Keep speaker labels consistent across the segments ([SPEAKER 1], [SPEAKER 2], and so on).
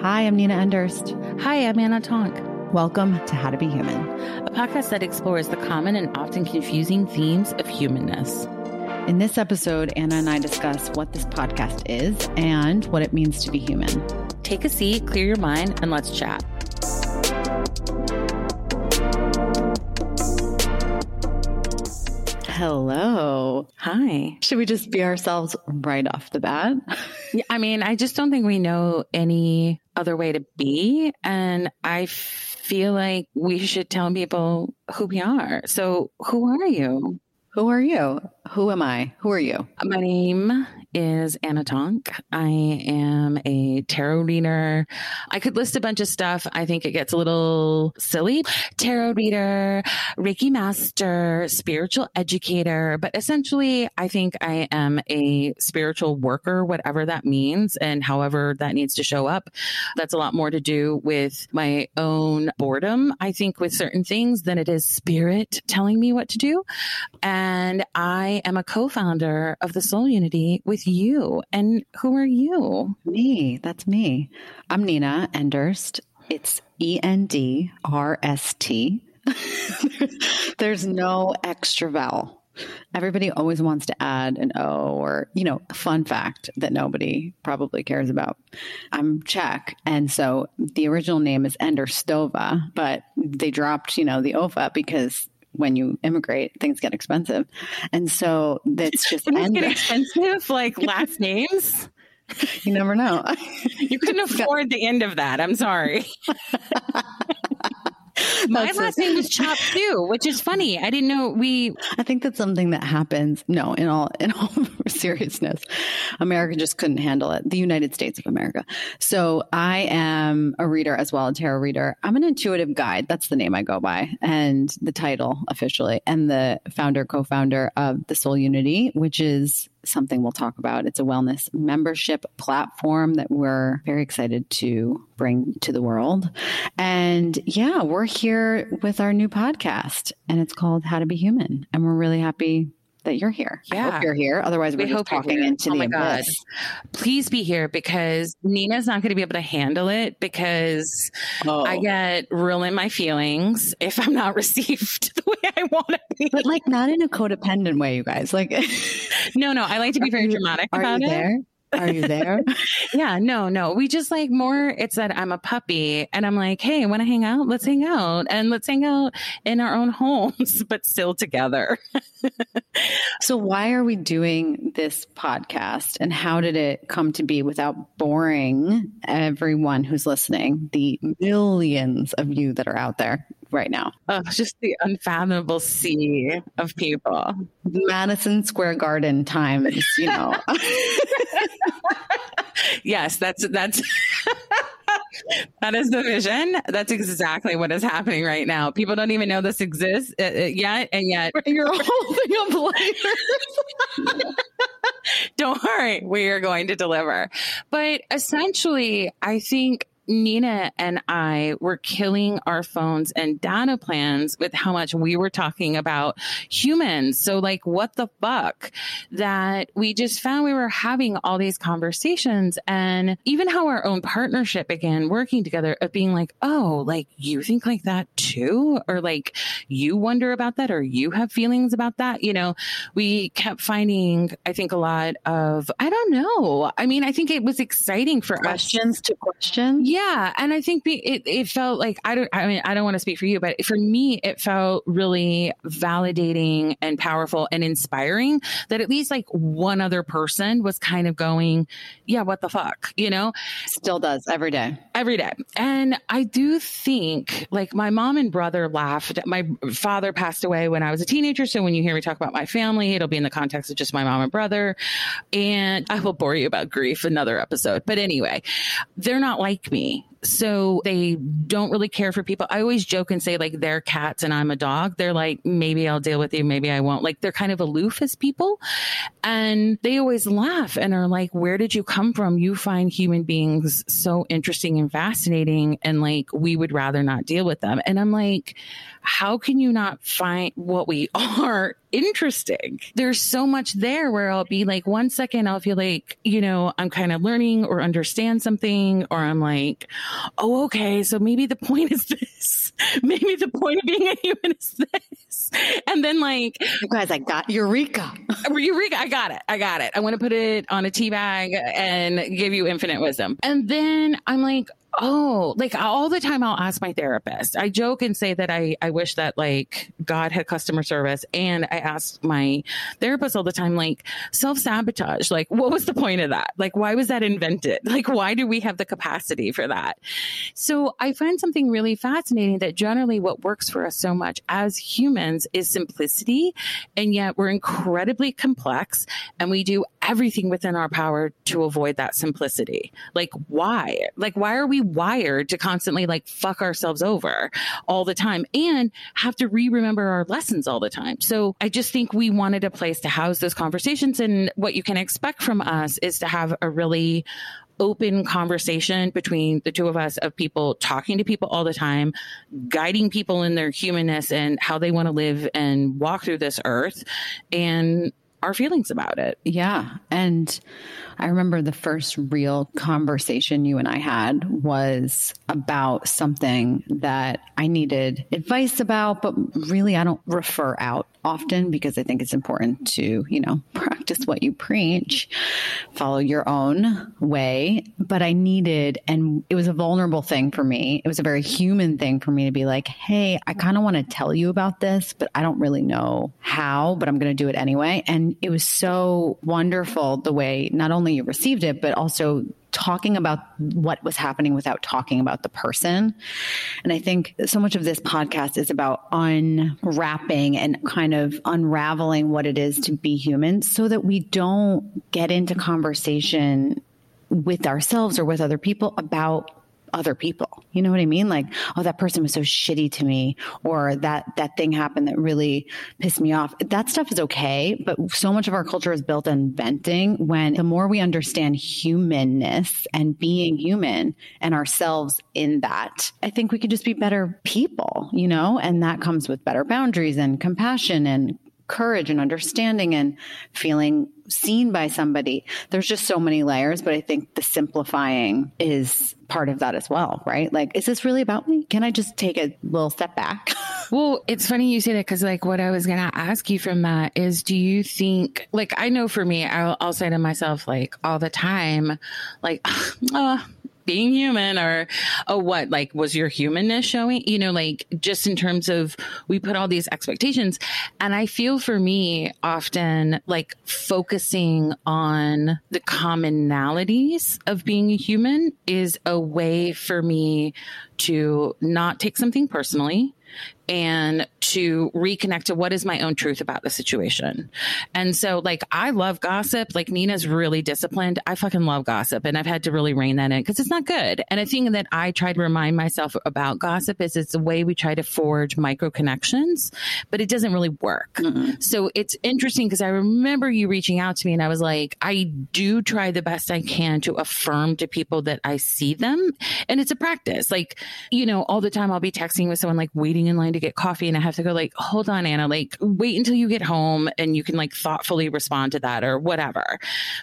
[SPEAKER 1] Hi, I'm Nina Enderst.
[SPEAKER 2] Hi, I'm Anna Tonk.
[SPEAKER 1] Welcome to How to Be Human,
[SPEAKER 2] a podcast that explores the common and often confusing themes of humanness.
[SPEAKER 1] In this episode, Anna and I discuss what this podcast is and what it means to be human.
[SPEAKER 2] Take a seat, clear your mind, and let's chat.
[SPEAKER 1] Hello.
[SPEAKER 2] Hi.
[SPEAKER 1] Should we just be ourselves right off the bat?
[SPEAKER 2] I mean, I just don't think we know any other way to be. And I feel like we should tell people who we are. So, who are you?
[SPEAKER 1] Who are you? Who am I? Who are you?
[SPEAKER 2] My name is Anna Tonk. I am a tarot reader. I could list a bunch of stuff. I think it gets a little silly. Tarot reader, Reiki master, spiritual educator, but essentially I think I am a spiritual worker, whatever that means and however that needs to show up. That's a lot more to do with my own boredom, I think, with certain things than it is spirit telling me what to do. And I am a co-founder of the Soul Unity with you. And who are you?
[SPEAKER 1] Me. That's me. I'm Nina Enderst. It's E N D R S T. There's no extra vowel. Everybody always wants to add an O or, you know, a fun fact that nobody probably cares about. I'm Czech. And so the original name is Enderstova, but they dropped, you know, the OVA because when you immigrate, things get expensive. And so that's just
[SPEAKER 2] things get expensive, like last names.
[SPEAKER 1] You never know.
[SPEAKER 2] you couldn't afford the end of that. I'm sorry. My last name was Chop too, which is funny. I didn't know we.
[SPEAKER 1] I think that's something that happens. No, in all in all seriousness, America just couldn't handle it. The United States of America. So I am a reader as well, a tarot reader. I'm an intuitive guide. That's the name I go by, and the title officially, and the founder, co-founder of the Soul Unity, which is something we'll talk about. It's a wellness membership platform that we're very excited to bring to the world. And yeah, we're here with our new podcast and it's called How to Be Human. And we're really happy that you're here.
[SPEAKER 2] Yeah.
[SPEAKER 1] I hope you're here. Otherwise, we're we just talking into oh the abyss.
[SPEAKER 2] God. Please be here because Nina's not going to be able to handle it because oh. I get real in my feelings if I'm not received the way I want to be.
[SPEAKER 1] But like not in a codependent way, you guys. Like,
[SPEAKER 2] no, no, I like to be very dramatic about it.
[SPEAKER 1] There? Are you there?
[SPEAKER 2] yeah, no, no. We just like more, it's that I'm a puppy and I'm like, hey, want to hang out? Let's hang out and let's hang out in our own homes, but still together.
[SPEAKER 1] so, why are we doing this podcast and how did it come to be without boring everyone who's listening, the millions of you that are out there? Right now.
[SPEAKER 2] Oh, just the unfathomable sea of people.
[SPEAKER 1] Madison Square Garden times, you know.
[SPEAKER 2] yes, that's that's that is the vision. That's exactly what is happening right now. People don't even know this exists uh, uh yet, and yet
[SPEAKER 1] you're holding a
[SPEAKER 2] blade. don't worry, we are going to deliver. But essentially, I think Nina and I were killing our phones and data plans with how much we were talking about humans. So, like, what the fuck? That we just found we were having all these conversations and even how our own partnership began working together of being like, oh, like, you think like that too? Or like, you wonder about that or you have feelings about that? You know, we kept finding, I think, a lot of, I don't know. I mean, I think it was exciting for
[SPEAKER 1] questions
[SPEAKER 2] us.
[SPEAKER 1] to question.
[SPEAKER 2] Yeah yeah, and I think it it felt like I don't. I mean, I don't want to speak for you, but for me, it felt really validating and powerful and inspiring that at least like one other person was kind of going, "Yeah, what the fuck," you know?
[SPEAKER 1] Still does every day,
[SPEAKER 2] every day. And I do think like my mom and brother laughed. My father passed away when I was a teenager, so when you hear me talk about my family, it'll be in the context of just my mom and brother. And I will bore you about grief another episode, but anyway, they're not like me So they don't really care for people. I always joke and say, like, they're cats and I'm a dog. They're like, maybe I'll deal with you, maybe I won't. Like, they're kind of aloof as people. And they always laugh and are like, where did you come from? You find human beings so interesting and fascinating. And like, we would rather not deal with them. And I'm like, how can you not find what we are interesting? There's so much there where I'll be like, one second, I'll feel like, you know, I'm kind of learning or understand something, or I'm like, oh, okay, so maybe the point is this. maybe the point of being a human is this. And then, like,
[SPEAKER 1] you guys, I got Eureka.
[SPEAKER 2] Eureka, I got it. I got it. I want to put it on a tea bag and give you infinite wisdom. And then I'm like, Oh, like all the time I'll ask my therapist. I joke and say that I, I wish that like God had customer service. And I ask my therapist all the time, like self sabotage, like what was the point of that? Like, why was that invented? Like, why do we have the capacity for that? So I find something really fascinating that generally what works for us so much as humans is simplicity. And yet we're incredibly complex and we do everything within our power to avoid that simplicity. Like, why? Like, why are we wired to constantly like fuck ourselves over all the time and have to re remember our lessons all the time? So I just think we wanted a place to house those conversations. And what you can expect from us is to have a really open conversation between the two of us of people talking to people all the time, guiding people in their humanness and how they want to live and walk through this earth and our feelings about it.
[SPEAKER 1] Yeah. And I remember the first real conversation you and I had was about something that I needed advice about, but really I don't refer out often because I think it's important to, you know, practice what you preach, follow your own way. But I needed, and it was a vulnerable thing for me. It was a very human thing for me to be like, hey, I kind of want to tell you about this, but I don't really know how, but I'm going to do it anyway. And it was so wonderful the way not only you received it, but also talking about what was happening without talking about the person. And I think so much of this podcast is about unwrapping and kind of unraveling what it is to be human so that we don't get into conversation with ourselves or with other people about other people. You know what I mean? Like, oh, that person was so shitty to me, or that that thing happened that really pissed me off. That stuff is okay, but so much of our culture is built on venting. When the more we understand humanness and being human and ourselves in that, I think we could just be better people. You know, and that comes with better boundaries and compassion and courage and understanding and feeling seen by somebody. There's just so many layers, but I think the simplifying is part of that as well, right? Like, is this really about me? Can I just take a little step back?
[SPEAKER 2] well, it's funny you say that because, like, what I was going to ask you from that is do you think, like, I know for me, I'll, I'll say to myself, like, all the time, like, oh, being human or oh what? Like was your humanness showing you know like just in terms of we put all these expectations. And i feel for me often like focusing on the commonalities of being a human is a way for me to not take something personally and to reconnect to what is my own truth about the situation. And so, like, I love gossip. Like, Nina's really disciplined. I fucking love gossip. And I've had to really rein that in because it's not good. And a thing that I try to remind myself about gossip is it's the way we try to forge micro connections, but it doesn't really work. Mm-hmm. So it's interesting because I remember you reaching out to me and I was like, I do try the best I can to affirm to people that I see them. And it's a practice. Like, you know, all the time I'll be texting with someone like waiting in line to get coffee and I have to go like, hold on, Anna, like wait until you get home and you can like thoughtfully respond to that or whatever.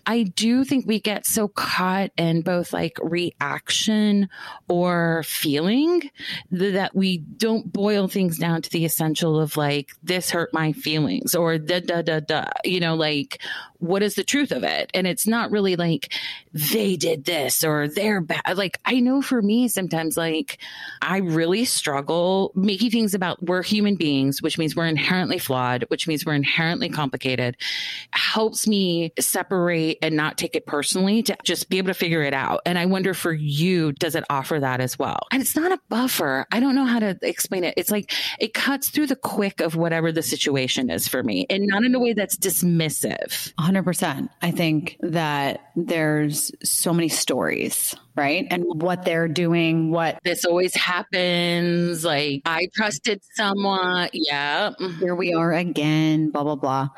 [SPEAKER 2] I do think we get so caught in both like reaction or feeling that we don't boil things down to the essential of like, this hurt my feelings or da da da da, you know, like what is the truth of it? And it's not really like they did this or they're bad. Like I know for me, sometimes like I really struggle making things about we're human beings, which means we're inherently flawed, which means we're inherently complicated, helps me separate and not take it personally to just be able to figure it out. And I wonder for you, does it offer that as well? And it's not a buffer. I don't know how to explain it. It's like it cuts through the quick of whatever the situation is for me and not in a way that's dismissive.
[SPEAKER 1] 100%. I think that there's so many stories right? And what they're doing, what
[SPEAKER 2] this always happens. Like, I trusted someone. Yeah. Mm-hmm.
[SPEAKER 1] Here we are again, blah, blah, blah.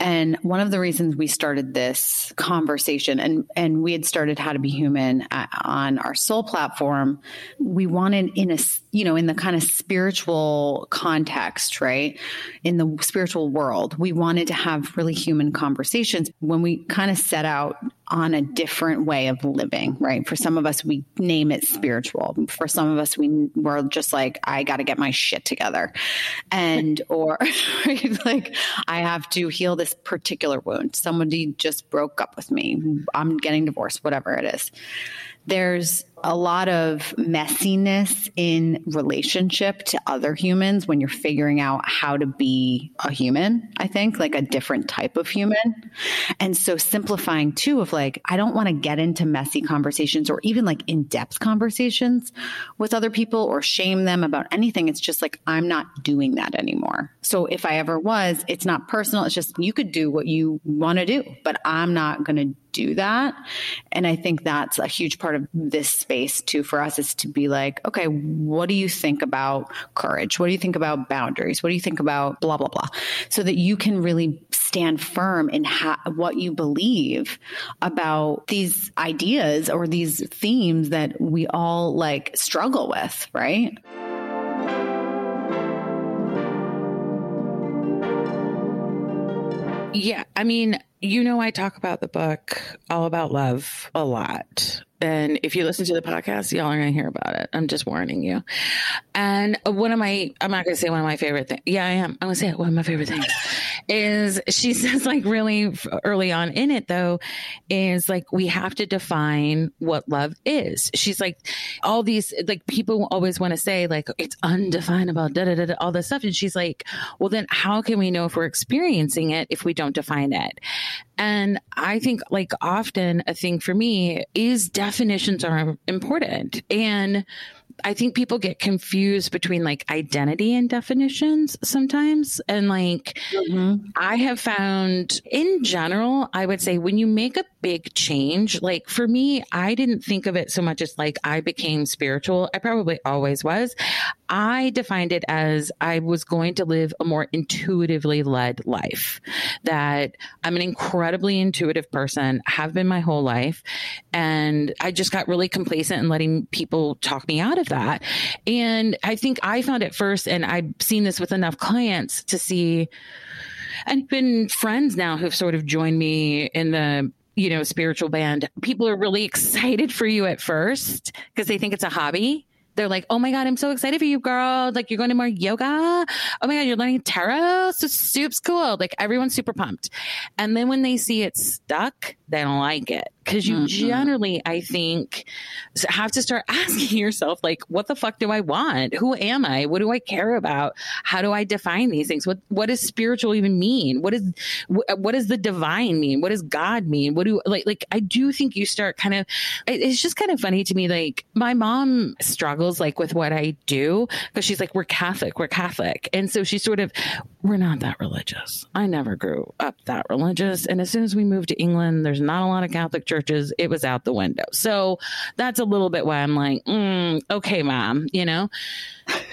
[SPEAKER 1] And one of the reasons we started this conversation and, and we had started How to Be Human uh, on our soul platform, we wanted in a, you know, in the kind of spiritual context, right? In the spiritual world, we wanted to have really human conversations when we kind of set out on a different way of living, right? For some of us, we name it spiritual. For some of us, we we're just like, I got to get my shit together, and or like I have to heal this particular wound. Somebody just broke up with me. I'm getting divorced. Whatever it is, there's a lot of messiness in relationship to other humans when you're figuring out how to be a human, I think, like a different type of human. And so simplifying too of like, I don't want to get into messy conversations or even like in depth conversations with other people or shame them about anything. It's just like, I'm not doing that anymore. So if I ever was, it's not personal. It's just you could do what you want to do, but I'm not going to do that. And I think that's a huge part of this space too for us is to be like, okay, what do you think about courage? What do you think about boundaries? What do you think about blah, blah, blah? So that you can really stand firm in ha- what you believe about these ideas or these themes that we all like struggle with, right?
[SPEAKER 2] Yeah. I mean, you know, I talk about the book All About Love a lot. And if you listen to the podcast, y'all are going to hear about it. I'm just warning you. And one of my, I'm not going to say one of my favorite things. Yeah, I am. I'm going to say it. One of my favorite things is she says, like, really early on in it, though, is like, we have to define what love is. She's like, all these, like, people always want to say, like, it's undefinable, da da da, all this stuff. And she's like, well, then how can we know if we're experiencing it if we don't define it? And I think, like, often a thing for me is definitions are important. And I think people get confused between like identity and definitions sometimes. And like, mm-hmm. I have found in general, I would say when you make a big change, like for me, I didn't think of it so much as like I became spiritual. I probably always was. I defined it as I was going to live a more intuitively led life, that I'm an incredibly intuitive person, have been my whole life. And I just got really complacent in letting people talk me out of that. And I think I found it first, and I've seen this with enough clients to see, and been friends now who've sort of joined me in the you know spiritual band people are really excited for you at first because they think it's a hobby they're like, oh my God, I'm so excited for you, girl. Like, you're going to more yoga. Oh my God, you're learning tarot. So soup's cool. Like, everyone's super pumped. And then when they see it stuck, they don't like it. Cause you mm-hmm. generally, I think, have to start asking yourself, like, what the fuck do I want? Who am I? What do I care about? How do I define these things? What, what does spiritual even mean? What is, what does the divine mean? What does God mean? What do, like, like, I do think you start kind of, it's just kind of funny to me. Like, my mom struggles like with what I do because she's like, we're Catholic, we're Catholic. And so she sort of, we're not that religious. I never grew up that religious. And as soon as we moved to England, there's not a lot of Catholic churches. It was out the window. So that's a little bit why I'm like, mm, okay, mom, you know?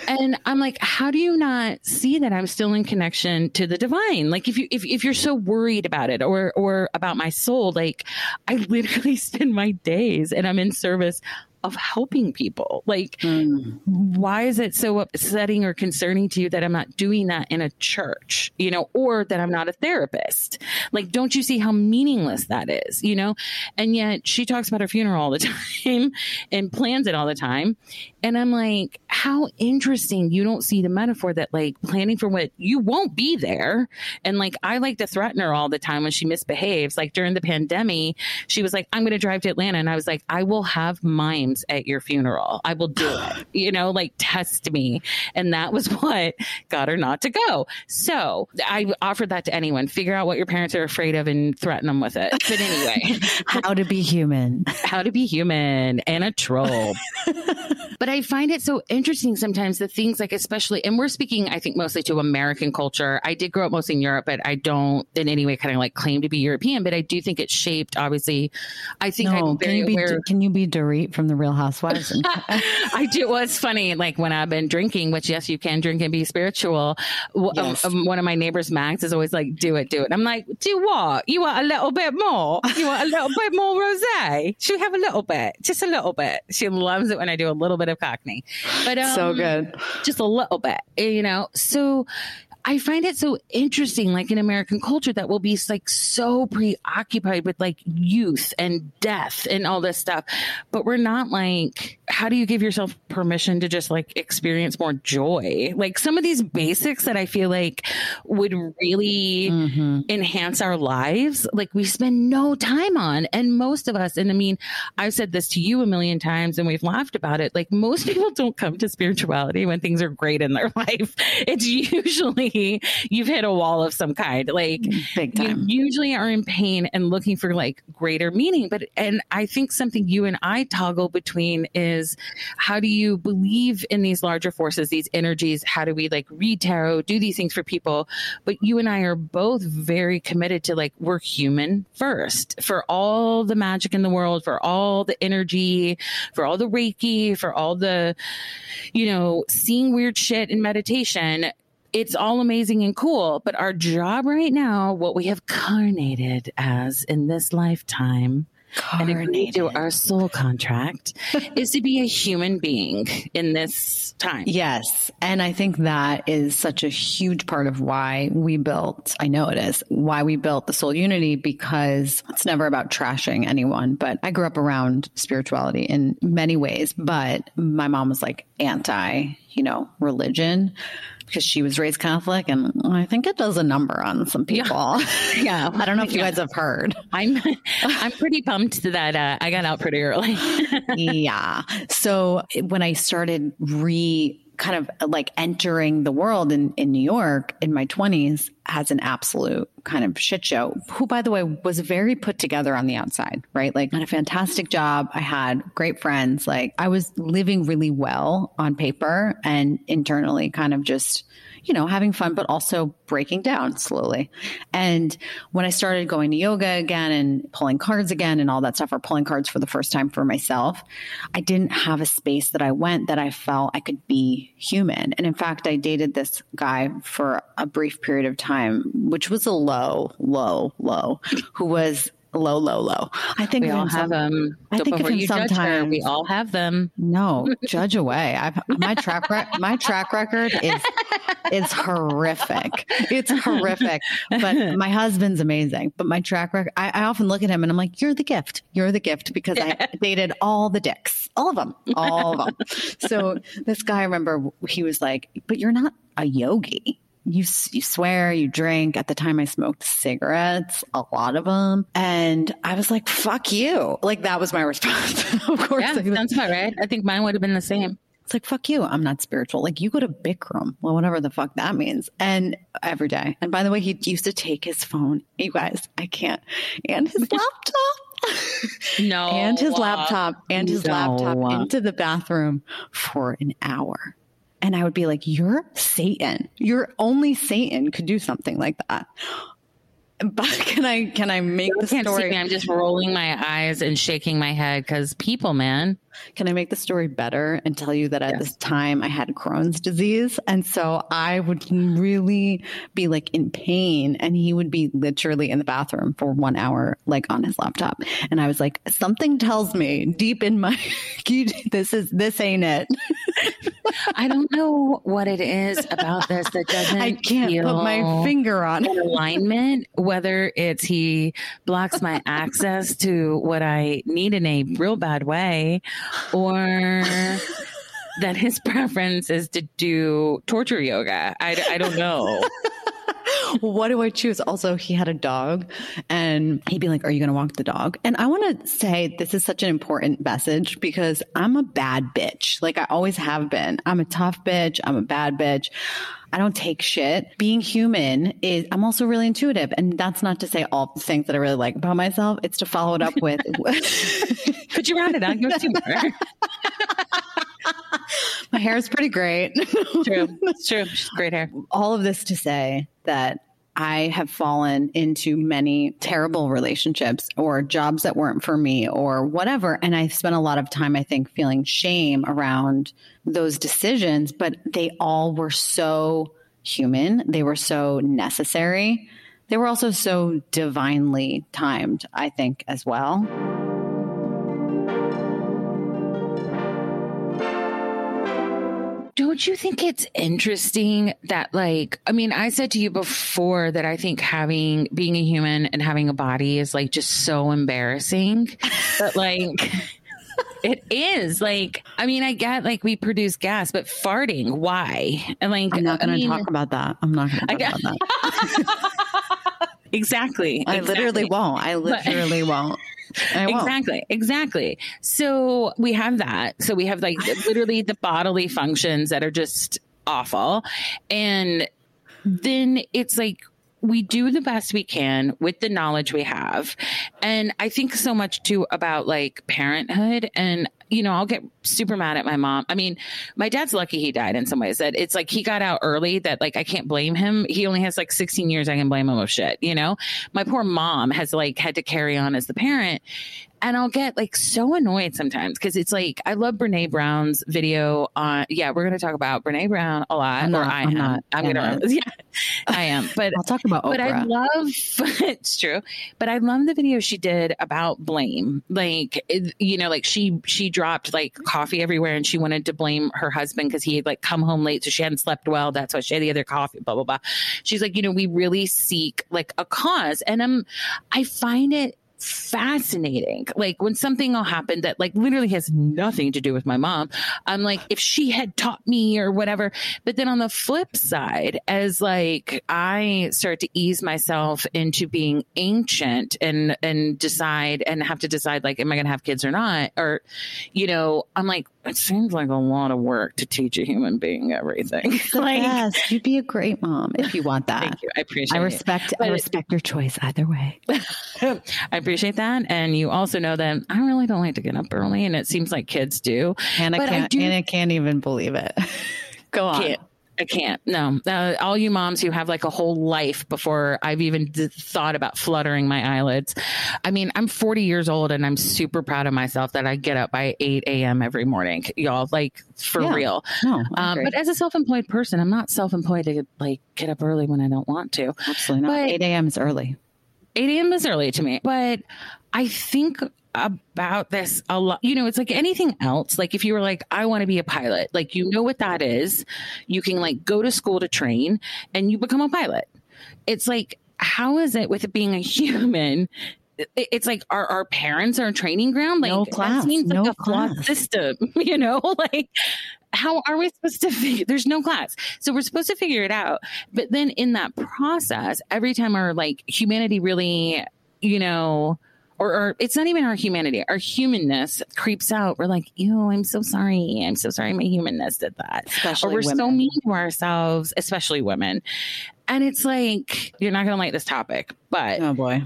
[SPEAKER 2] and I'm like, how do you not see that I'm still in connection to the divine? Like if you if, if you're so worried about it or or about my soul, like I literally spend my days and I'm in service of helping people. Like, mm. why is it so upsetting or concerning to you that I'm not doing that in a church, you know, or that I'm not a therapist? Like, don't you see how meaningless that is, you know? And yet she talks about her funeral all the time and plans it all the time. And I'm like, how interesting you don't see the metaphor that like planning for what you won't be there. And like, I like to threaten her all the time when she misbehaves. Like during the pandemic, she was like, I'm going to drive to Atlanta. And I was like, I will have mime times at your funeral. I will do it. You know, like test me. And that was what got her not to go. So I offered that to anyone. Figure out what your parents are afraid of and threaten them with it. But anyway,
[SPEAKER 1] how to be human.
[SPEAKER 2] How to be human and a troll. but I find it so interesting sometimes the things like, especially, and we're speaking, I think, mostly to American culture. I did grow up mostly in Europe, but I don't in any way kind of like claim to be European, but I do think it's shaped, obviously. I think no,
[SPEAKER 1] can you be, aware, can you be Dorit from the Real Housewives?
[SPEAKER 2] I do. Well, it's funny. Like when I've been drinking, which yes, you can drink and be spiritual. Um, yes. Um, one of my neighbors, Max, is always like, do it, do it. I'm like, do what? You want a little bit more? You want a little bit more rosé? Should we have a little bit? Just a little bit. She loves it when I do a little bit of cockney.
[SPEAKER 1] But um, so good.
[SPEAKER 2] Just a little bit, you know. So I find it so interesting, like in American culture, that we'll be like so preoccupied with like youth and death and all this stuff. But we're not like, how do you give yourself permission to just like experience more joy? Like some of these basics that I feel like would really mm-hmm. enhance our lives, like we spend no time on. And most of us, and I mean, I've said this to you a million times and we've laughed about it. Like most people don't come to spirituality when things are great in their life. It's usually you've hit a wall of some kind. Like
[SPEAKER 1] big time.
[SPEAKER 2] You usually are in pain and looking for like greater meaning. But and I think something you and I toggle between is how do you believe in these larger forces, these energies? How do we like read tarot, do these things for people? But you and I are both very committed to like we're human first for all the magic in the world, for all the energy, for all the Reiki, for all the, you know, seeing weird shit in meditation it's all amazing and cool. But our job right now, what we have carnated as in this lifetime, and agreed to our soul contract is to be a human being in this time.
[SPEAKER 1] Yes. And I think that is such a huge part of why we built, I know it is, why we built the Soul Unity because it's never about trashing anyone. But I grew up around spirituality in many ways, but my mom was like anti, you know, religion because she was raised Catholic, and I think it does a number on some people.
[SPEAKER 2] Yeah, yeah.
[SPEAKER 1] I don't know if you guys have heard.
[SPEAKER 2] I'm I'm pretty pumped that uh, I got out pretty early.
[SPEAKER 1] yeah. So when I started re kind of like entering the world in, in New York in my 20s as an absolute kind of shit show, who, by the way, was very put together on the outside, right? Like, had a fantastic job. I had great friends. Like, I was living really well on paper and internally kind of just you know, having fun, but also breaking down slowly. And when I started going to yoga again and pulling cards again and all that stuff, or pulling cards for the first time for myself, I didn't have a space that I went that I felt I could be human. And in fact, I dated this guy for a brief period of time, which was a low, low, low, who was low, low, low.
[SPEAKER 2] I think we all have them. I think of him sometimes. Her, we all have them.
[SPEAKER 1] No, judge away. I've, my track re- my track record is is horrific. It's horrific. But my husband's amazing. But my track record, I, I often look at him and I'm like, "You're the gift. You're the gift," because I dated all the dicks, all of them, all of them. So this guy, I remember, he was like, "But you're not a yogi." you you swear you drink at the time i smoked cigarettes a lot of them and i was like fuck you like that was my response
[SPEAKER 2] of course yeah, sounds about right i think mine would have been the same
[SPEAKER 1] it's like fuck you i'm not spiritual like you go to bikram well whatever the fuck that means and every day and by the way he used to take his phone you guys i can't and his laptop
[SPEAKER 2] no
[SPEAKER 1] and his laptop and his no. laptop into the bathroom for an hour and I would be like, You're Satan. You're only Satan could do something like that. But can I can I make you the story?
[SPEAKER 2] I'm just rolling my eyes and shaking my head because people, man.
[SPEAKER 1] Can I make the story better and tell you that at yes. this time I had Crohn's disease? And so I would really be like in pain and he would be literally in the bathroom for one hour, like on his laptop. And I was like, something tells me deep in my, this is, this ain't it.
[SPEAKER 2] I don't know what it is about this that doesn't.
[SPEAKER 1] I can't put my finger on
[SPEAKER 2] alignment. Whether it's he blocks my access to what I need in a real bad way, or that his preference is to do torture yoga. I, I don't know.
[SPEAKER 1] what do I choose? Also, he had a dog and he'd be like, Are you going to walk the dog? And I want to say this is such an important message because I'm a bad bitch. Like I always have been. I'm a tough bitch. I'm a bad bitch. I don't take shit. Being human is, I'm also really intuitive. And that's not to say all the things that I really like about myself. It's to follow it up with.
[SPEAKER 2] Could you round it out? Give us two more.
[SPEAKER 1] My hair is pretty great.
[SPEAKER 2] True. It's true. She's great hair.
[SPEAKER 1] All of this to say that I have fallen into many terrible relationships or jobs that weren't for me or whatever. And I spent a lot of time, I think, feeling shame around those decisions, but they all were so human. They were so necessary. They were also so divinely timed, I think, as well.
[SPEAKER 2] Don't you think it's interesting that, like, I mean, I said to you before that I think having, being a human and having a body is like just so embarrassing. but like, it is like, I mean, I get like we produce gas, but farting, why? And like,
[SPEAKER 1] I'm not going
[SPEAKER 2] to
[SPEAKER 1] talk about that. I'm not going to talk about
[SPEAKER 2] that. exactly.
[SPEAKER 1] I exactly. literally won't. I literally won't
[SPEAKER 2] exactly exactly. So we have that. So we have like literally the bodily functions that are just awful. And then it's like we do the best we can with the knowledge we have. And I think so much too about like parenthood. And you know, I'll get super mad at my mom. I mean, my dad's lucky he died in some ways that it's like he got out early that like I can't blame him. He only has like 16 years. I can blame him of shit, you know? My poor mom has like had to carry on as the parent and I'll get like so annoyed sometimes because it's like I love Brene Brown's video on. Yeah, we're going to talk about Brene Brown a lot,
[SPEAKER 1] I'm
[SPEAKER 2] or
[SPEAKER 1] not, I am. Not,
[SPEAKER 2] I'm going to. Yeah, I am. But
[SPEAKER 1] I'll talk about. Oprah.
[SPEAKER 2] But I love. it's true. But I love the video she did about blame. Like it, you know, like she she dropped like coffee everywhere, and she wanted to blame her husband because he had like come home late, so she hadn't slept well. That's why she had the other coffee. Blah blah blah. She's like, you know, we really seek like a cause, and I'm. I find it fascinating. Like when something will happen that like literally has nothing to do with my mom, I'm like, if she had taught me or whatever. But then on the flip side, as like I start to ease myself into being ancient and and decide and have to decide like, am I gonna have kids or not? Or, you know, I'm like, it seems like a lot of work to teach a human being everything.
[SPEAKER 1] like, yes, you'd be a great mom if you want that.
[SPEAKER 2] Thank you. I appreciate.
[SPEAKER 1] I respect. It. I respect your choice either way.
[SPEAKER 2] I appreciate that, and you also know that I really don't like to get up early, and it seems like kids do.
[SPEAKER 1] Hannah can't. Do, Hannah can't even believe it. Go on.
[SPEAKER 2] Can't. I can't. No. Uh, all you moms who have like a whole life before I've even d- thought about fluttering my eyelids. I mean, I'm 40 years old and I'm super proud of myself that I get up by 8 a.m. every morning, y'all. Like for
[SPEAKER 1] yeah.
[SPEAKER 2] real.
[SPEAKER 1] No.
[SPEAKER 2] Um, but as a self-employed person, I'm not self-employed to like get up early when I don't want to.
[SPEAKER 1] Absolutely not. But 8 a.m. is early.
[SPEAKER 2] 8 a.m. is early to me, but I think about this a lot. You know, it's like anything else. Like if you were like, I want to be a pilot, like you know what that is. You can like go to school to train and you become a pilot. It's like, how is it with it being a human? It's like our, our parents are training ground. Like
[SPEAKER 1] no class, seems like no a flawed
[SPEAKER 2] system, you know, like how are we supposed to figure there's no class so we're supposed to figure it out but then in that process every time our like humanity really you know or, or, it's not even our humanity, our humanness creeps out. We're like, ew, I'm so sorry. I'm so sorry my humanness did that.
[SPEAKER 1] Especially
[SPEAKER 2] or we're
[SPEAKER 1] women.
[SPEAKER 2] so mean to ourselves, especially women. And it's like, you're not going to like this topic, but.
[SPEAKER 1] Oh boy.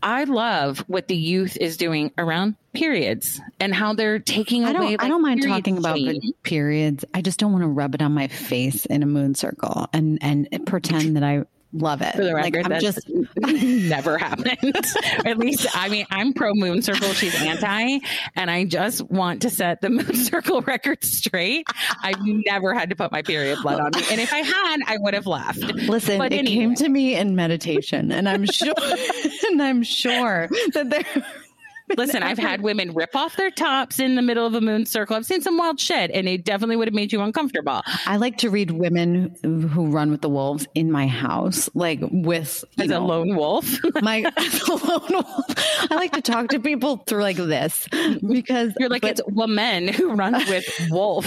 [SPEAKER 2] I love what the youth is doing around periods and how they're taking
[SPEAKER 1] I don't,
[SPEAKER 2] away. Like,
[SPEAKER 1] I don't mind talking about periods. I just don't want to rub it on my face in a moon circle and and pretend that I love it.
[SPEAKER 2] For the record, like, I'm just never happened. At least, I mean, I'm pro moon circle. She's anti, and I just want to set the moon circle record straight. I've never had to put my period blood on me, and if I had, I would have left.
[SPEAKER 1] Listen, but it anyway. came to me in meditation, and I'm sure, and I'm sure that there
[SPEAKER 2] Listen, I've had women rip off their tops in the middle of a moon circle. I've seen some wild shit, and it definitely would have made you uncomfortable.
[SPEAKER 1] I like to read women who run with the wolves in my house, like with
[SPEAKER 2] as know, a lone wolf.
[SPEAKER 1] my lone wolf. I like to talk to people through like this because
[SPEAKER 2] you're like but, it's women who run with wolf.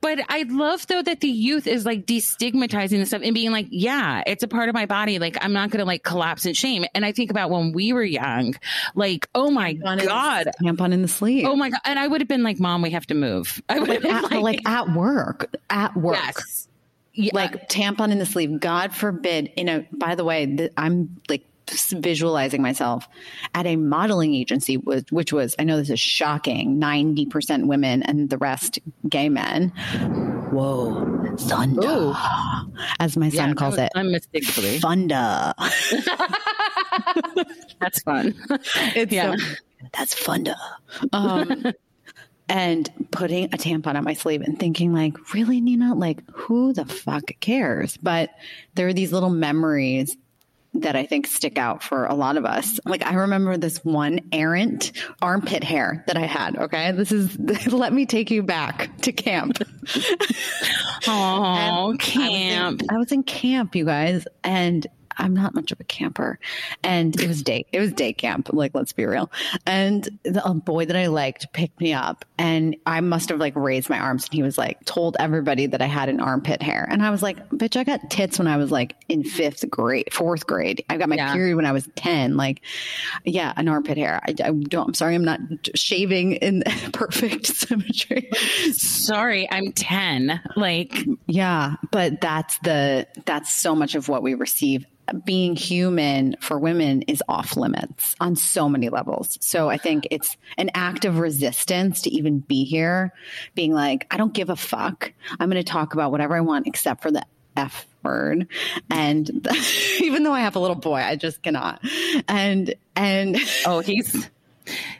[SPEAKER 2] but I love though that the youth is like destigmatizing this stuff and being like, yeah, it's a part of my body. Like I'm not going to like collapse in shame. And I think about when we were young, like, oh my tampon god,
[SPEAKER 1] tampon in the sleeve.
[SPEAKER 2] Oh my god, and I would have been like, mom, we have to move. I would have
[SPEAKER 1] been like, like at work, at work. Yes. Yeah. Like tampon in the sleeve. God forbid. You know. By the way, th- I'm like visualizing myself at a modeling agency, which was, I know this is shocking, 90% women and the rest gay men. Whoa, thunder. Ooh. As my son yeah, calls it.
[SPEAKER 2] Unmistakably.
[SPEAKER 1] Funda.
[SPEAKER 2] that's fun.
[SPEAKER 1] It's yeah. So, that's funda. Um, and putting a tampon on my sleeve and thinking like really nina like who the fuck cares but there are these little memories that I think stick out for a lot of us. Like I remember this one errant armpit hair that I had. Okay. This is, let me take you back to camp.
[SPEAKER 2] Oh, camp.
[SPEAKER 1] I was, in, I was in camp, you guys. And I'm not much of a camper. And it was day, it was day camp. Like, let's be real. And the boy that I liked picked me up and I must have like raised my arms and he was like, told everybody that I had an armpit hair. And I was like, bitch, I got tits when I was like in fifth grade, fourth grade. I got my yeah. period when I was 10. Like, yeah, an armpit hair. I, I don't, I'm sorry, I'm not shaving in perfect symmetry.
[SPEAKER 2] Sorry, I'm 10. Like,
[SPEAKER 1] yeah, but that's the, that's so much of what we receive being human for women is off limits on so many levels. So I think it's an act of resistance to even be here, being like, I don't give a fuck. I'm going to talk about whatever I want except for the F word. And even though I have a little boy, I just cannot. And, and,
[SPEAKER 2] oh, he's,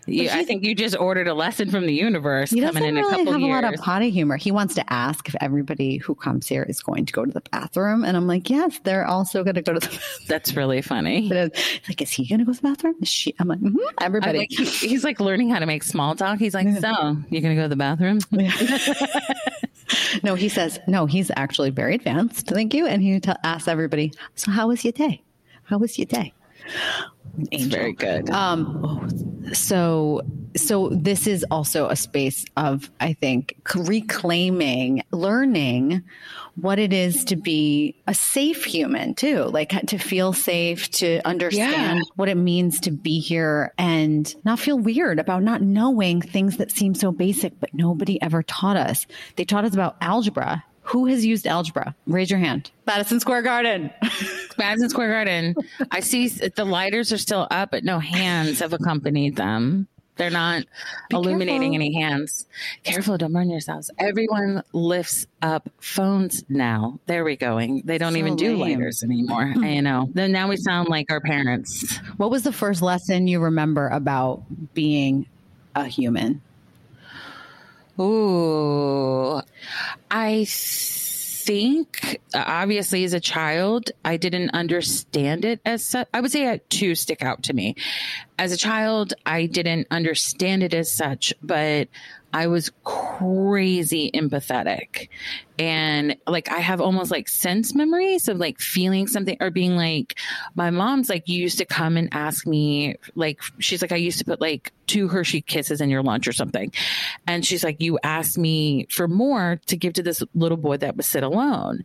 [SPEAKER 2] you, I think you just ordered a lesson from the universe he coming in really a couple
[SPEAKER 1] have
[SPEAKER 2] years.
[SPEAKER 1] a lot of potty humor. He wants to ask if everybody who comes here is going to go to the bathroom, and I'm like, yes, they're also going to go to the. Bathroom.
[SPEAKER 2] That's really funny.
[SPEAKER 1] like, is he going to go to the bathroom? Is she? I'm like, mm-hmm, everybody.
[SPEAKER 2] Like, he, he's like learning how to make small talk. He's like, so you're going to go to the bathroom?
[SPEAKER 1] no, he says no. He's actually very advanced. Thank you, and he t- asks everybody, so how was your day? How was your day?
[SPEAKER 2] Angel. very good. Um,
[SPEAKER 1] so, so this is also a space of, I think, reclaiming, learning what it is to be a safe human too, like to feel safe, to understand yeah. what it means to be here and not feel weird about not knowing things that seem so basic, but nobody ever taught us. They taught us about algebra who has used algebra? Raise your hand. Madison Square Garden.
[SPEAKER 2] Madison Square Garden. I see the lighters are still up, but no hands have accompanied them. They're not Be illuminating careful. any hands. Careful, don't burn yourselves. Everyone lifts up phones now. There we going. They don't so even do lame. lighters anymore. You know. Then now we sound like our parents.
[SPEAKER 1] What was the first lesson you remember about being a human?
[SPEAKER 2] Ooh, I think obviously as a child, I didn't understand it as such. I would say two stick out to me. As a child, I didn't understand it as such, but I was crazy empathetic. And like, I have almost like sense memories of like feeling something or being like, my mom's like, you used to come and ask me, like, she's like, I used to put like two Hershey kisses in your lunch or something. And she's like, you asked me for more to give to this little boy that was sit alone.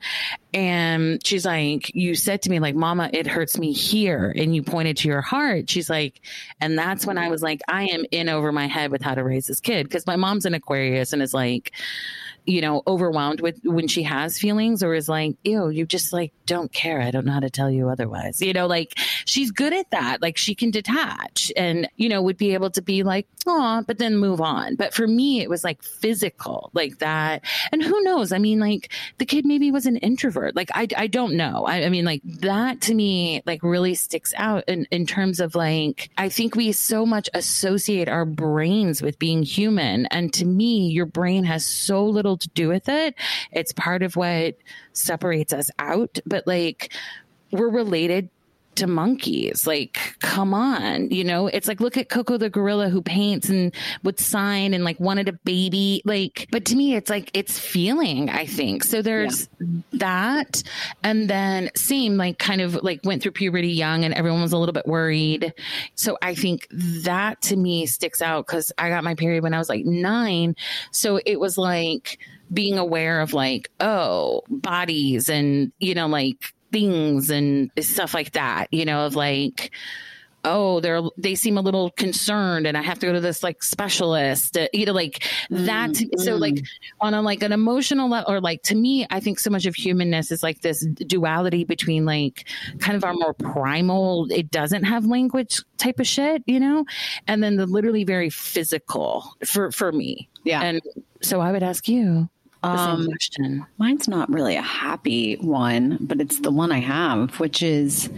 [SPEAKER 2] And she's like, you said to me, like, mama, it hurts me here. And you pointed to your heart. She's like, and that's when I was like, I am in over my head with how to raise this kid. Cause my mom's an Aquarius and is like, you know, overwhelmed with when she has feelings or is like, ew, you just like don't care. I don't know how to tell you otherwise. You know, like she's good at that. Like she can detach and, you know, would be able to be like, oh, but then move on. But for me, it was like physical, like that. And who knows? I mean, like the kid maybe was an introvert. Like I, I don't know. I, I mean, like that to me, like really sticks out in, in terms of like, I think we so much associate our brains with being human. And to me, your brain has so little little to do with it. It's part of what separates us out. But like, we're related to monkeys. Like, come on, you know, it's like, look at Koko the gorilla who paints and would sign and like wanted a baby. Like, but to me, it's like, it's feeling, I think. So there's yeah. that. And then same, like kind of like went through puberty young and everyone was a little bit worried. So I think that to me sticks out because I got my period when I was like nine. So it was like, being aware of like, oh, bodies and, you know, like things and stuff like that, you know, of like, oh they're they seem a little concerned and i have to go to this like specialist uh, you know like that mm-hmm. so like on a like an emotional level or like to me i think so much of humanness is like this duality between like kind of our more primal it doesn't have language type of shit you know and then the literally very physical for for me
[SPEAKER 1] yeah
[SPEAKER 2] and so i would ask you um, question.
[SPEAKER 1] Mine's not really a happy one, but it's the one I have, which is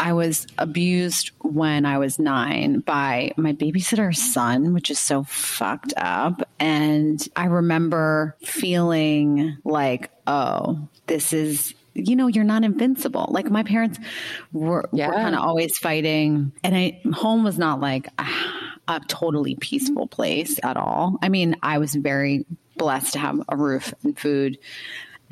[SPEAKER 1] I was abused when I was nine by my babysitter's son, which is so fucked up. And I remember feeling like, oh, this is you know, you're not invincible. Like my parents were, yeah. were kind of always fighting, and I home was not like a, a, totally peaceful place at all. I mean, I was very blessed to have a roof and food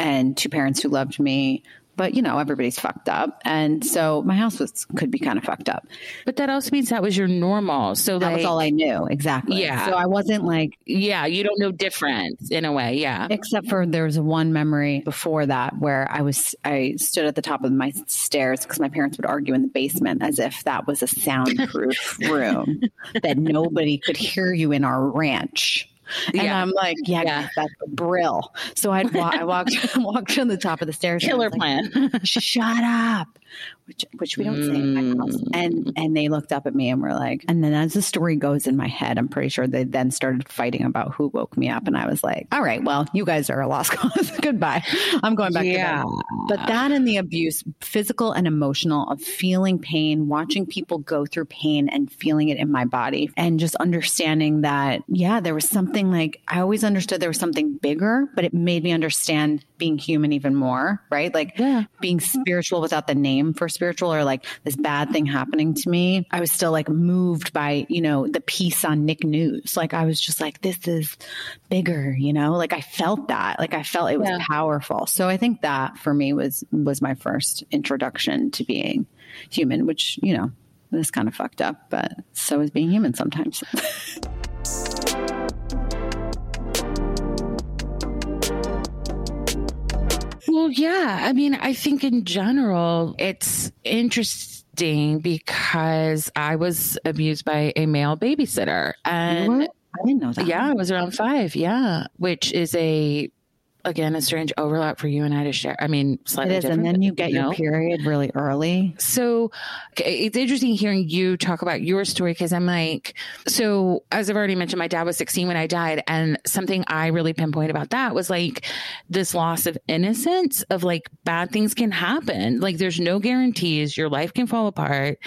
[SPEAKER 1] and two parents who loved me. But you know everybody's fucked up. And so my house was could be kind of fucked up.
[SPEAKER 2] But that also means that was your normal. So
[SPEAKER 1] that
[SPEAKER 2] like,
[SPEAKER 1] was all i knew. Exactly.
[SPEAKER 2] Yeah.
[SPEAKER 1] So i wasn't like
[SPEAKER 2] yeah you don't know difference in a way. Yeah.
[SPEAKER 1] Except for there was one memory before that where i was i stood at the top of my stairs because my parents would argue in the basement as if that was a soundproof room that nobody could hear you in our ranch and yeah. I'm like, yeah, yeah. that's a brill. So I'd wa- I walked walked on the top of the stairs.
[SPEAKER 2] Killer plan.
[SPEAKER 1] Like, Shut up which which we don't mm. say in my house. And mm. and they looked up at me and were like, and then as the story goes in my head, I'm pretty sure they then started fighting about who woke me up. And I was like, all right, well, you guys are a lost cause. Goodbye. I'm going back yeah. to bed. But that and the abuse, physical and emotional, of feeling pain, watching people go through pain and feeling it in my body, and just understanding that, yeah, there was something like I always understood there was something bigger, but it made me understand being human even more, right? Like yeah. being spiritual without the name for spiritual or like this bad thing happening to me. I was still like moved by, you know, the piece on Nick News. Like I was just like, this is bigger, you know, like I felt that, like I felt it was yeah. powerful. So I think that for me was, was my first introduction to being human, which, you know, is kind of fucked up, but so is being human sometimes.
[SPEAKER 2] Well, yeah. I mean, I think in general, it's interesting because I was abused by a male babysitter. And
[SPEAKER 1] I didn't know that.
[SPEAKER 2] Yeah, I was around five. Yeah. Which is a again a strange overlap for you and I to share. I mean, slightly
[SPEAKER 1] it is, and then you get you know? your period really early.
[SPEAKER 2] So it's interesting hearing you talk about your story because I'm like, so as I've already mentioned, my dad was 16 when I died, and something I really pinpoint about that was like this loss of innocence of like bad things can happen. Like there's no guarantees, your life can fall apart,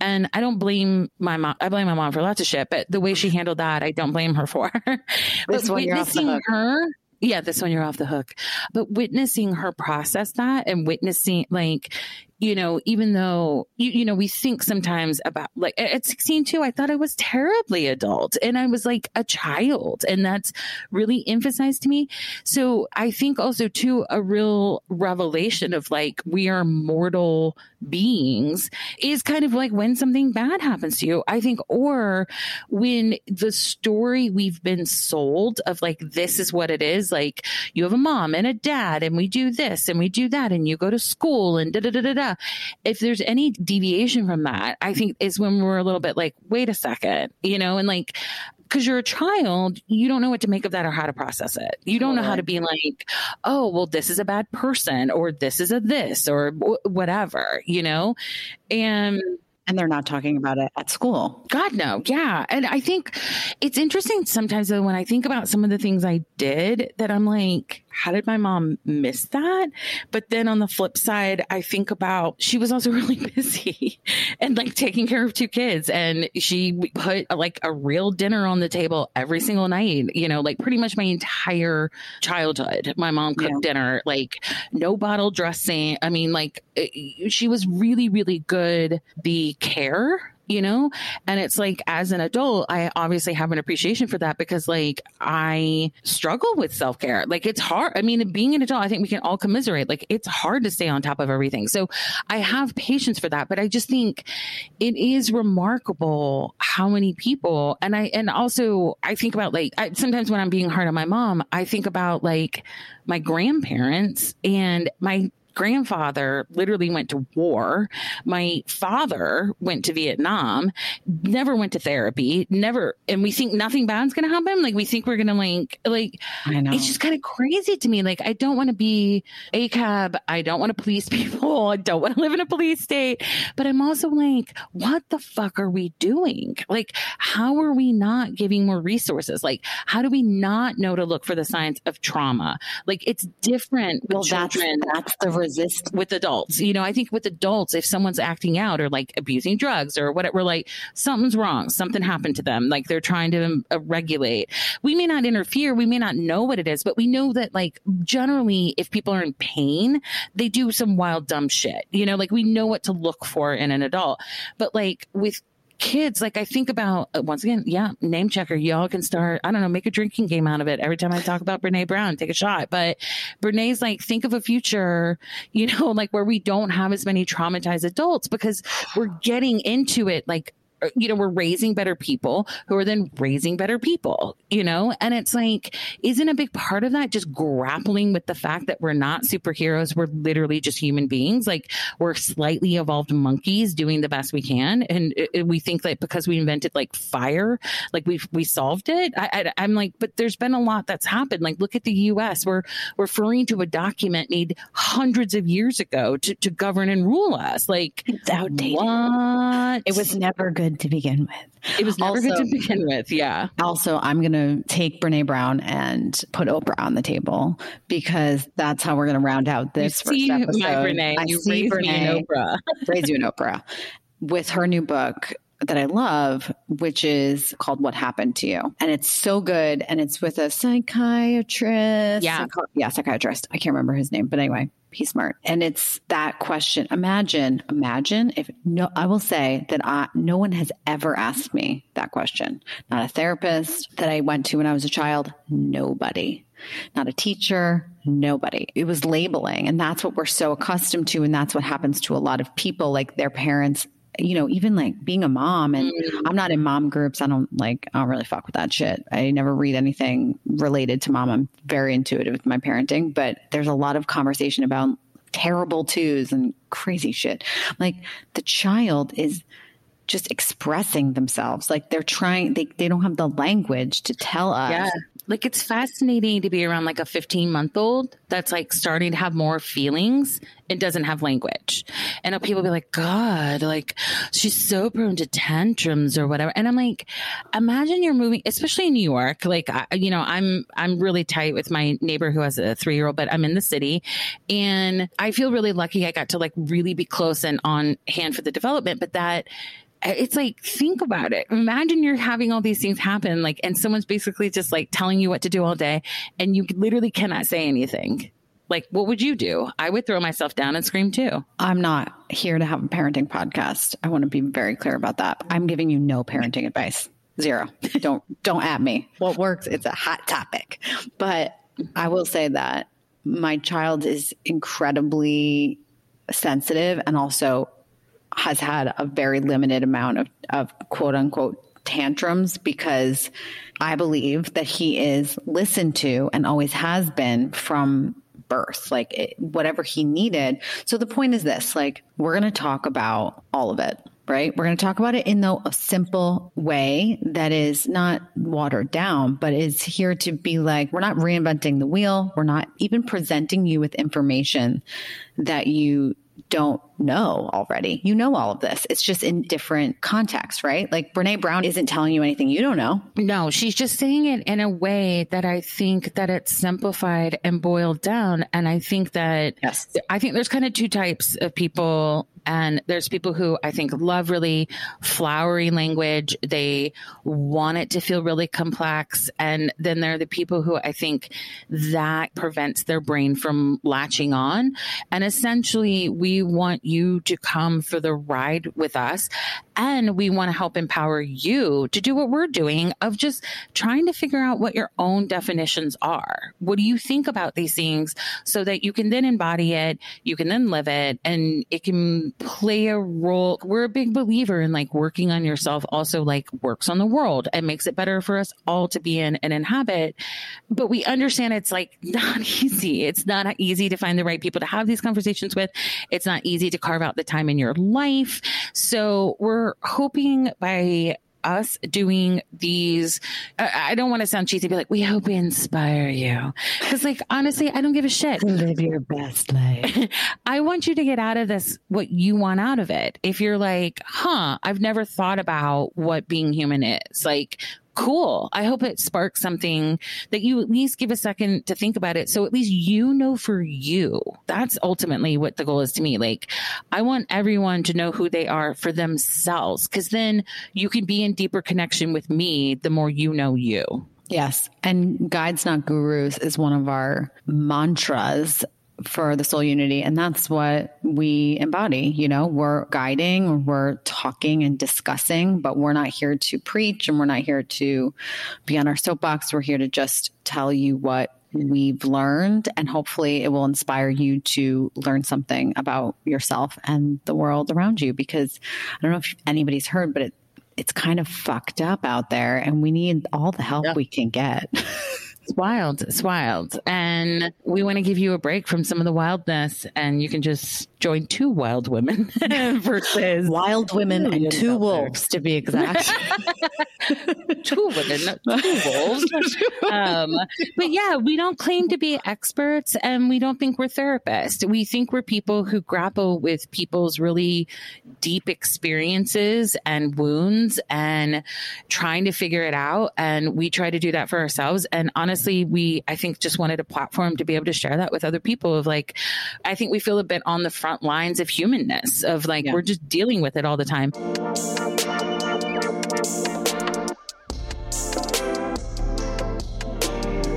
[SPEAKER 2] and I don't blame my mom. I blame my mom for lots of shit, but the way she handled that, I don't blame her for. but witnessing her yeah, this one you're off the hook. But witnessing her process that and witnessing like you know, even though, you, you know, we think sometimes about like at 16 too, I thought I was terribly adult and I was like a child. And that's really emphasized to me. So I think also too, a real revelation of like, we are mortal beings is kind of like when something bad happens to you, I think, or when the story we've been sold of like, this is what it is. Like you have a mom and a dad and we do this and we do that and you go to school and da da da da da if there's any deviation from that, I think is when we're a little bit like, wait a second, you know, and like, because you're a child, you don't know what to make of that or how to process it. You don't know how to be like, oh, well, this is a bad person or this is a this or w- whatever, you know? And
[SPEAKER 1] and they're not talking about it at school.
[SPEAKER 2] God, no. Yeah. And I think it's interesting sometimes though, when I think about some of the things I did that I'm like, how did my mom miss that? But then on the flip side, I think about she was also really busy and like taking care of two kids. And she put like a real dinner on the table every single night, you know, like pretty much my entire childhood. My mom cooked yeah. dinner, like no bottle dressing. I mean, like it, she was really, really good. The care you know? And it's like, as an adult, I obviously have an appreciation for that because like I struggle with self care. Like it's hard. I mean, being an adult, I think we can all commiserate. Like it's hard to stay on top of everything. So I have patience for that, but I just think it is remarkable how many people, and I, and also I think about like, I, sometimes when I'm being hard on my mom, I think about like my grandparents and my grandfather literally went to war. My father went to Vietnam, never went to therapy, never, and we think nothing bad's going to happen. Like we think we're going to like, like, I know. It's just kind of crazy to me. Like I don't want to be a cab. I don't want to police people. I don't want to live in a police state, but I'm also like, what the fuck are we doing? Like, how are we not giving more resources? Like, how do we not know to look for the signs of trauma? Like it's different
[SPEAKER 1] well, children. That's, that's the resist
[SPEAKER 2] with adults. You know, I think with adults, if someone's acting out or like abusing drugs or whatever, like, something's wrong. Something happened to them. Like they're trying to uh, regulate. We may not interfere. We may not know what it is, but we know that like generally, if people are in pain, they do some wild, dumb shit. You know, like we know what to look for in an adult. But like with kids, like I think about uh, once again, yeah, name checker. Y'all can start, I don't know, make a drinking game out of it. Every time I talk about Brene Brown, take a shot. But Brene's like, think of a future, you know, like where we don't have as many traumatized adults because we're getting into it like Uh, you know, we're raising better people who are then raising better people, you know? And it's like, isn't a big part of that just grappling with the fact that we're not superheroes? We're literally just human beings. Like, we're slightly evolved monkeys doing the best we can. And it, it, we think that because we invented like fire, like we we solved it. I, I, I'm like, but there's been a lot that's happened. Like, look at the US. We're referring to a document made hundreds of years ago to, to govern and rule us. Like,
[SPEAKER 1] it's outdated. What? It was never good good to begin with.
[SPEAKER 2] It was never also, good to begin with. Yeah.
[SPEAKER 1] Also, I'm going to take Brene Brown and put Oprah on the table because that's how we're going to round out this
[SPEAKER 2] you see
[SPEAKER 1] episode.
[SPEAKER 2] My Brene. I you see Brene. Oprah.
[SPEAKER 1] raise you an Oprah with her new book that I love, which is called What Happened to You. And it's so good. And it's with a psychiatrist.
[SPEAKER 2] Yeah.
[SPEAKER 1] Psych- yeah, psychiatrist. I can't remember his name, but anyway, he's smart. And it's that question. Imagine, imagine if no, I will say that I, no one has ever asked me that question. Not a therapist that I went to when I was a child. Nobody. Not a teacher, nobody. It was labeling. And that's what we're so accustomed to. And that's what happens to a lot of people. Like their parents you know, even like being a mom and mm. I'm not in mom groups. I don't like, I don't really fuck with that shit. I never read anything related to mom. I'm very intuitive with my parenting, but there's a lot of conversation about terrible twos and crazy shit. Like the child is just expressing themselves. Like they're trying, they, they don't have the language to tell us.
[SPEAKER 2] Yeah. Like it's fascinating to be around like a 15 month old that's like starting to have more feelings and doesn't have language. And people be like, God, like she's so prone to tantrums or whatever. And I'm like, imagine you're moving, especially in New York. Like, I, you know, I'm, I'm really tight with my neighbor who has a three year old, but I'm in the city and I feel really lucky. I got to like really be close and on hand for the development, but that Uh, it's like think about it. Imagine you're having all these things happen like and someone's basically just like telling you what to do all day and you literally cannot say anything. Like what would you do? I would throw myself down and scream too.
[SPEAKER 1] I'm not here to have a parenting podcast. I want to be very clear about that. I'm giving you no parenting advice. Zero. Don't don't at me. What works it's a hot topic. But i will say that my child is incredibly sensitive and also has had a very limited amount of, of quote unquote tantrums because I believe that he is listened to and always has been from birth, like it, whatever he needed. So the point is this like, we're going to talk about all of it. Right. We're going to talk about it in the, a simple way that is not watered down, but is here to be like, we're not reinventing the wheel. We're not even presenting you with information that you don't know already. You know all of this. It's just in different contexts, right? Like Brene Brown isn't telling you anything you don't know.
[SPEAKER 2] No, she's just saying it in a way that I think that it's simplified and boiled down. And I think that
[SPEAKER 1] yes.
[SPEAKER 2] I think there's kind of two types of people and there's people who I think love really flowery language. They want it to feel really complex. And then there are the people who I think that prevents their brain from latching on. And essentially, we want you to come for the ride with us And we want to help empower you to do what we're doing of just trying to figure out what your own definitions are. What do you think about these things so that you can then embody it, you can then live it, and it can play a role. We're a big believer in like working on yourself also like works on the world and makes it better for us all to be in and inhabit. But we understand it's like not easy. It's not easy to find the right people to have these conversations with. It's not easy to carve out the time in your life. So we're hoping by us doing these I, don't want to sound cheesy, but like we hope we inspire you. Because like honestly, I don't give a shit.
[SPEAKER 1] Live your best life.
[SPEAKER 2] I want you to get out of this what you want out of it. If you're like, huh, I've never thought about what being human is. Like cool. I hope it sparks something that you at least give a second to think about it. So at least you know for you. That's ultimately what the goal is to me. Like, I want everyone to know who they are for themselves because then you can be in deeper connection with me the more you know you.
[SPEAKER 1] Yes. And Guides Not Gurus is one of our mantras for the soul unity. And that's what we embody. You know, we're guiding, we're talking and discussing, but we're not here to preach and we're not here to be on our soapbox. We're here to just tell you what we've learned and hopefully it will inspire you to learn something about yourself and the world around you because I don't know if anybody's heard but it it's kind of fucked up out there and we need all the help yeah. we can get.
[SPEAKER 2] It's wild. It's wild. And we want to give you a break from some of the wildness and you can just join two wild women versus
[SPEAKER 1] wild women and two wolves there. to be exact.
[SPEAKER 2] two women, two wolves. Um, but yeah, we don't claim to be experts and we don't think we're therapists. We think we're people who grapple with people's really deep experiences and wounds and trying to figure it out. And we try to do that for ourselves. And honestly, we, I think, just wanted a platform to be able to share that with other people of like, I think we feel a bit on the front lines of humanness, of like, yeah. we're just dealing with it all the time.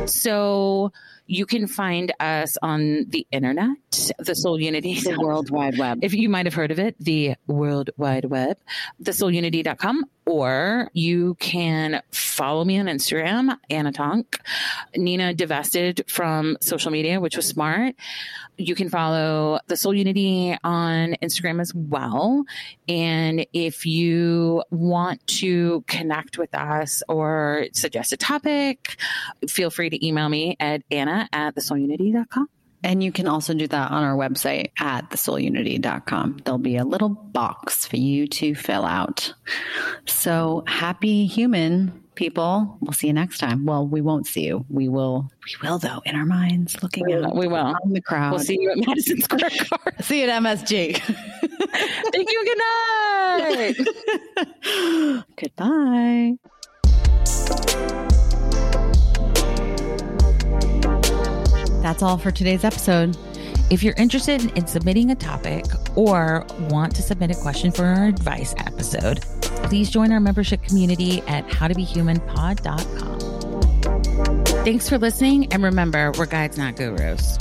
[SPEAKER 2] So you can find us on the internet, the Soul Unity,
[SPEAKER 1] the World Wide Web.
[SPEAKER 2] If you might have heard of it, the World Wide Web, thesoulunity.com, or you can follow me on Instagram, Anna Tonk. Nina divested from social media, which was smart. You can follow the Soul Unity on Instagram as well. And if you want to connect with us or suggest a topic, feel free to email me at anna at the thesoulunity.com.
[SPEAKER 1] And you can also do that on our website at thesoulunity.com. There'll be a little box for you to fill out. So happy human people. We'll see you next time. Well, we won't see you. We will. We will though in our minds, looking
[SPEAKER 2] we
[SPEAKER 1] out.
[SPEAKER 2] We will.
[SPEAKER 1] In the crowd.
[SPEAKER 2] We'll see you at Madison Square Garden.
[SPEAKER 1] see you at MSG.
[SPEAKER 2] Thank you. Good
[SPEAKER 1] night. Goodbye. That's all for today's episode.
[SPEAKER 2] If you're interested in submitting a topic or want to submit a question for our advice episode, please join our membership community at howtobehumanpod.com. Thanks for listening, and remember, we're guides, not gurus.